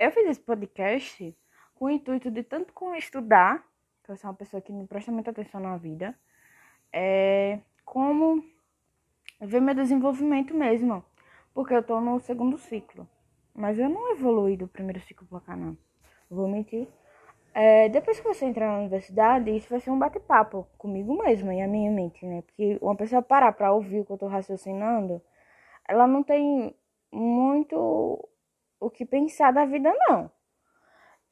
Eu fiz esse podcast com o intuito de tanto com estudar, que eu sou uma pessoa que não presta muita atenção na vida, é, como ver meu desenvolvimento mesmo. Porque eu tô no segundo ciclo. Mas eu não evolui do primeiro ciclo pra cá, não. Vou mentir. É, depois que você entrar na universidade, isso vai ser um bate-papo comigo mesma e a minha mente, né? Porque uma pessoa parar pra ouvir o que eu tô raciocinando, ela não tem muito o que pensar da vida, não.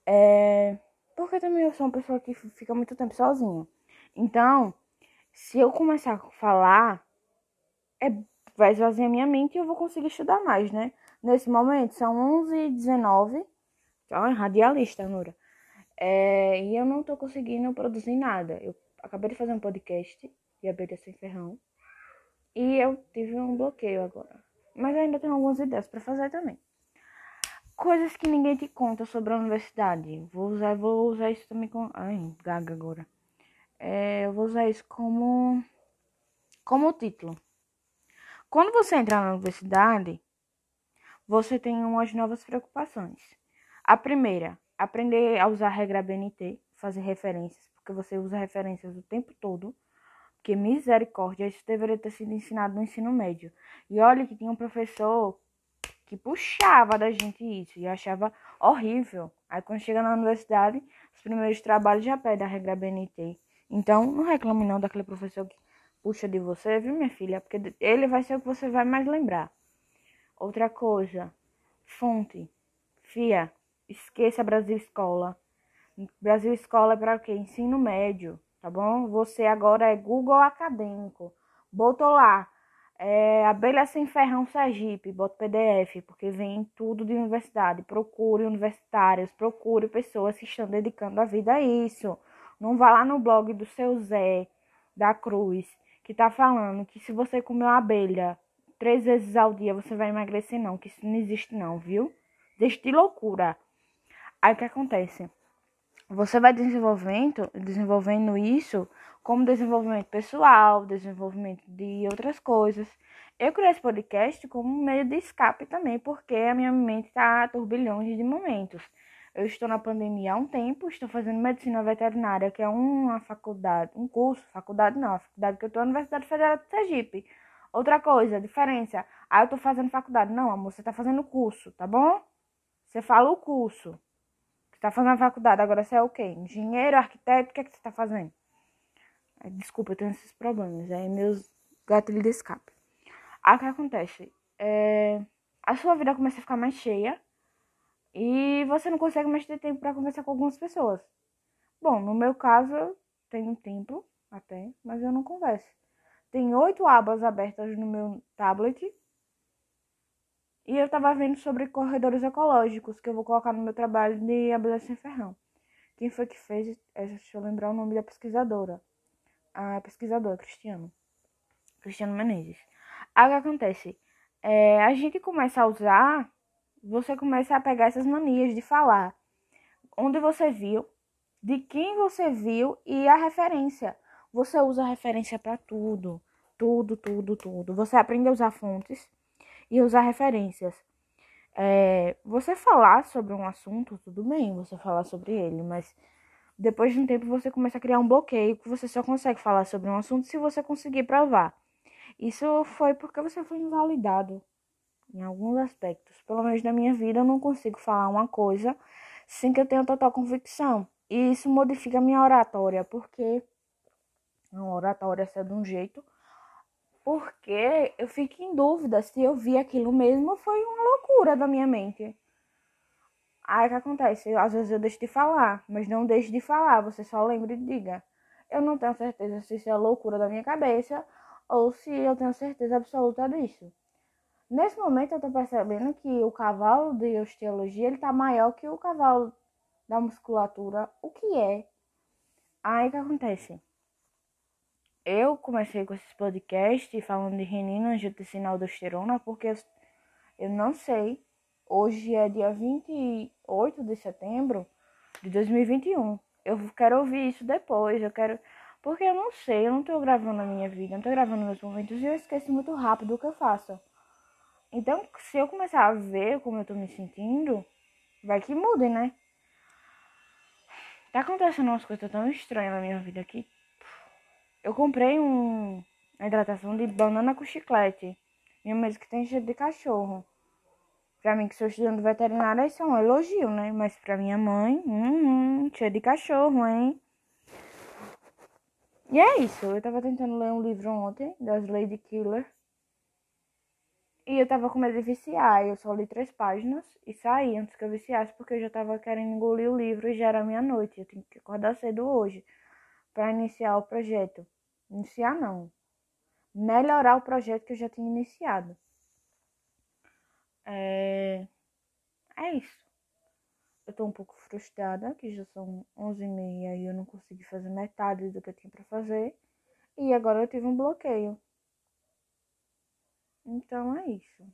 É, porque também eu sou uma pessoa que fica muito tempo sozinha. Então, se eu começar a falar, é, vai esvaziar minha mente e eu vou conseguir estudar mais, né? Nesse momento, são 11h19. Ó, radialista, Nura. É, e eu não tô conseguindo produzir nada. Eu acabei de fazer um podcast de abelha sem ferrão. E eu tive um bloqueio agora. Mas ainda tenho algumas ideias para fazer também. Coisas que ninguém te conta sobre a universidade. Vou usar, vou usar isso também com. Ai, gaga agora. É, eu vou usar isso como como título. Quando você entrar na universidade, você tem umas novas preocupações. A primeira, aprender a usar a regra BNT, fazer referências, porque você usa referências o tempo todo. Porque misericórdia, isso deveria ter sido ensinado no ensino médio. E olha que tinha um professor que puxava da gente isso e achava horrível. Aí quando chega na universidade, os primeiros trabalhos já pedem a regra BNT. Então, não reclame não daquele professor que puxa de você, viu, minha filha? Porque ele vai ser o que você vai mais lembrar. Outra coisa, fonte. Fia, Esqueça Brasil Escola. Brasil Escola é para o quê? Ensino médio, tá bom? Você agora é Google Acadêmico. Botou lá, é, Abelha Sem Ferrão Sergipe, bota PDF, porque vem tudo de universidade. Procure universitários, procure pessoas que estão dedicando a vida a isso. Não vá lá no blog do seu Zé da Cruz, que tá falando que se você comer uma abelha três vezes ao dia, você vai emagrecer, não, que isso não existe, não, viu? Deixe de loucura. Aí o que acontece? Você vai desenvolvendo, desenvolvendo isso como desenvolvimento pessoal, desenvolvimento de outras coisas. Eu criei esse podcast como um meio de escape também, porque a minha mente está turbilhões de momentos. Eu estou na pandemia há um tempo, estou fazendo medicina veterinária, que é uma faculdade, um curso, faculdade não, a faculdade que eu estou na Universidade Federal de Sergipe. Outra coisa, diferença. Ah, eu estou fazendo faculdade. Não, amor, você está fazendo curso, tá bom? Você fala o curso. Você tá fazendo a faculdade, agora você é o quê? Engenheiro, arquiteto, o que é que você tá fazendo? Desculpa, eu tenho esses problemas. Aí meus gatilhos de escape. Aí o que acontece? É, a sua vida começa a ficar mais cheia e você não consegue mais ter tempo para conversar com algumas pessoas. Bom, no meu caso, eu tenho tempo até, mas eu não converso. Tem oito abas abertas no meu tablet e eu estava vendo sobre corredores ecológicos que eu vou colocar no meu trabalho de Abelha Sem Ferrão. Quem foi que fez? Deixa eu lembrar o nome da pesquisadora. A pesquisadora, Cristiano. Cristiano Menezes. Aí o que acontece? É, a gente começa a usar, você começa a pegar essas manias de falar. Onde você viu, de quem você viu e a referência. Você usa referência para tudo. Tudo, tudo, tudo. Você aprende a usar fontes e usar referências. É, você falar sobre um assunto, tudo bem, você falar sobre ele, mas depois de um tempo você começa a criar um bloqueio que você só consegue falar sobre um assunto se você conseguir provar. Isso foi porque você foi invalidado em alguns aspectos. Pelo menos na minha vida eu não consigo falar uma coisa sem que eu tenha total convicção. E isso modifica a minha oratória, porque a oratória é de um jeito porque eu fico em dúvida se eu vi aquilo mesmo foi uma loucura da minha mente. Aí o que acontece? Às vezes eu deixo de falar, mas não deixo de falar, você só lembra e diga. Eu não tenho certeza se isso é loucura da minha cabeça ou se eu tenho certeza absoluta disso. Nesse momento eu tô percebendo que o cavalo de osteologia ele tá maior que o cavalo da musculatura. O que é? Aí o que acontece? Eu comecei com esses podcasts falando de renina, angiotensina, aldosterona, porque eu, eu não sei. Hoje é dia 28 de setembro de 2021. Eu quero ouvir isso depois, eu quero... Porque eu não sei, eu não tô gravando a minha vida, não tô gravando meus momentos e eu esqueço muito rápido o que eu faço. Então, se eu começar a ver como eu tô me sentindo, Vai que mude, né? Tá acontecendo umas coisas tão estranhas na minha vida aqui. Eu comprei um, uma hidratação de banana com chiclete. Um mês que tem cheiro de cachorro. Pra mim, que sou estudante veterinária, isso é um elogio, né? Mas pra minha mãe, hum, hum, cheiro de cachorro, hein? E é isso. Eu tava tentando ler um livro ontem, das Lady Killer. E eu tava com medo de viciar. Eu só li três páginas e saí antes que eu viciasse, porque eu já tava querendo engolir o livro e já era meia-noite. Eu tenho que acordar cedo hoje para iniciar o projeto. Iniciar não. Melhorar o projeto que eu já tinha iniciado. É, é isso. Eu tô um pouco frustrada, que já são 11h30 e eu não consegui fazer metade do que eu tinha para fazer. E agora eu tive um bloqueio. Então é isso.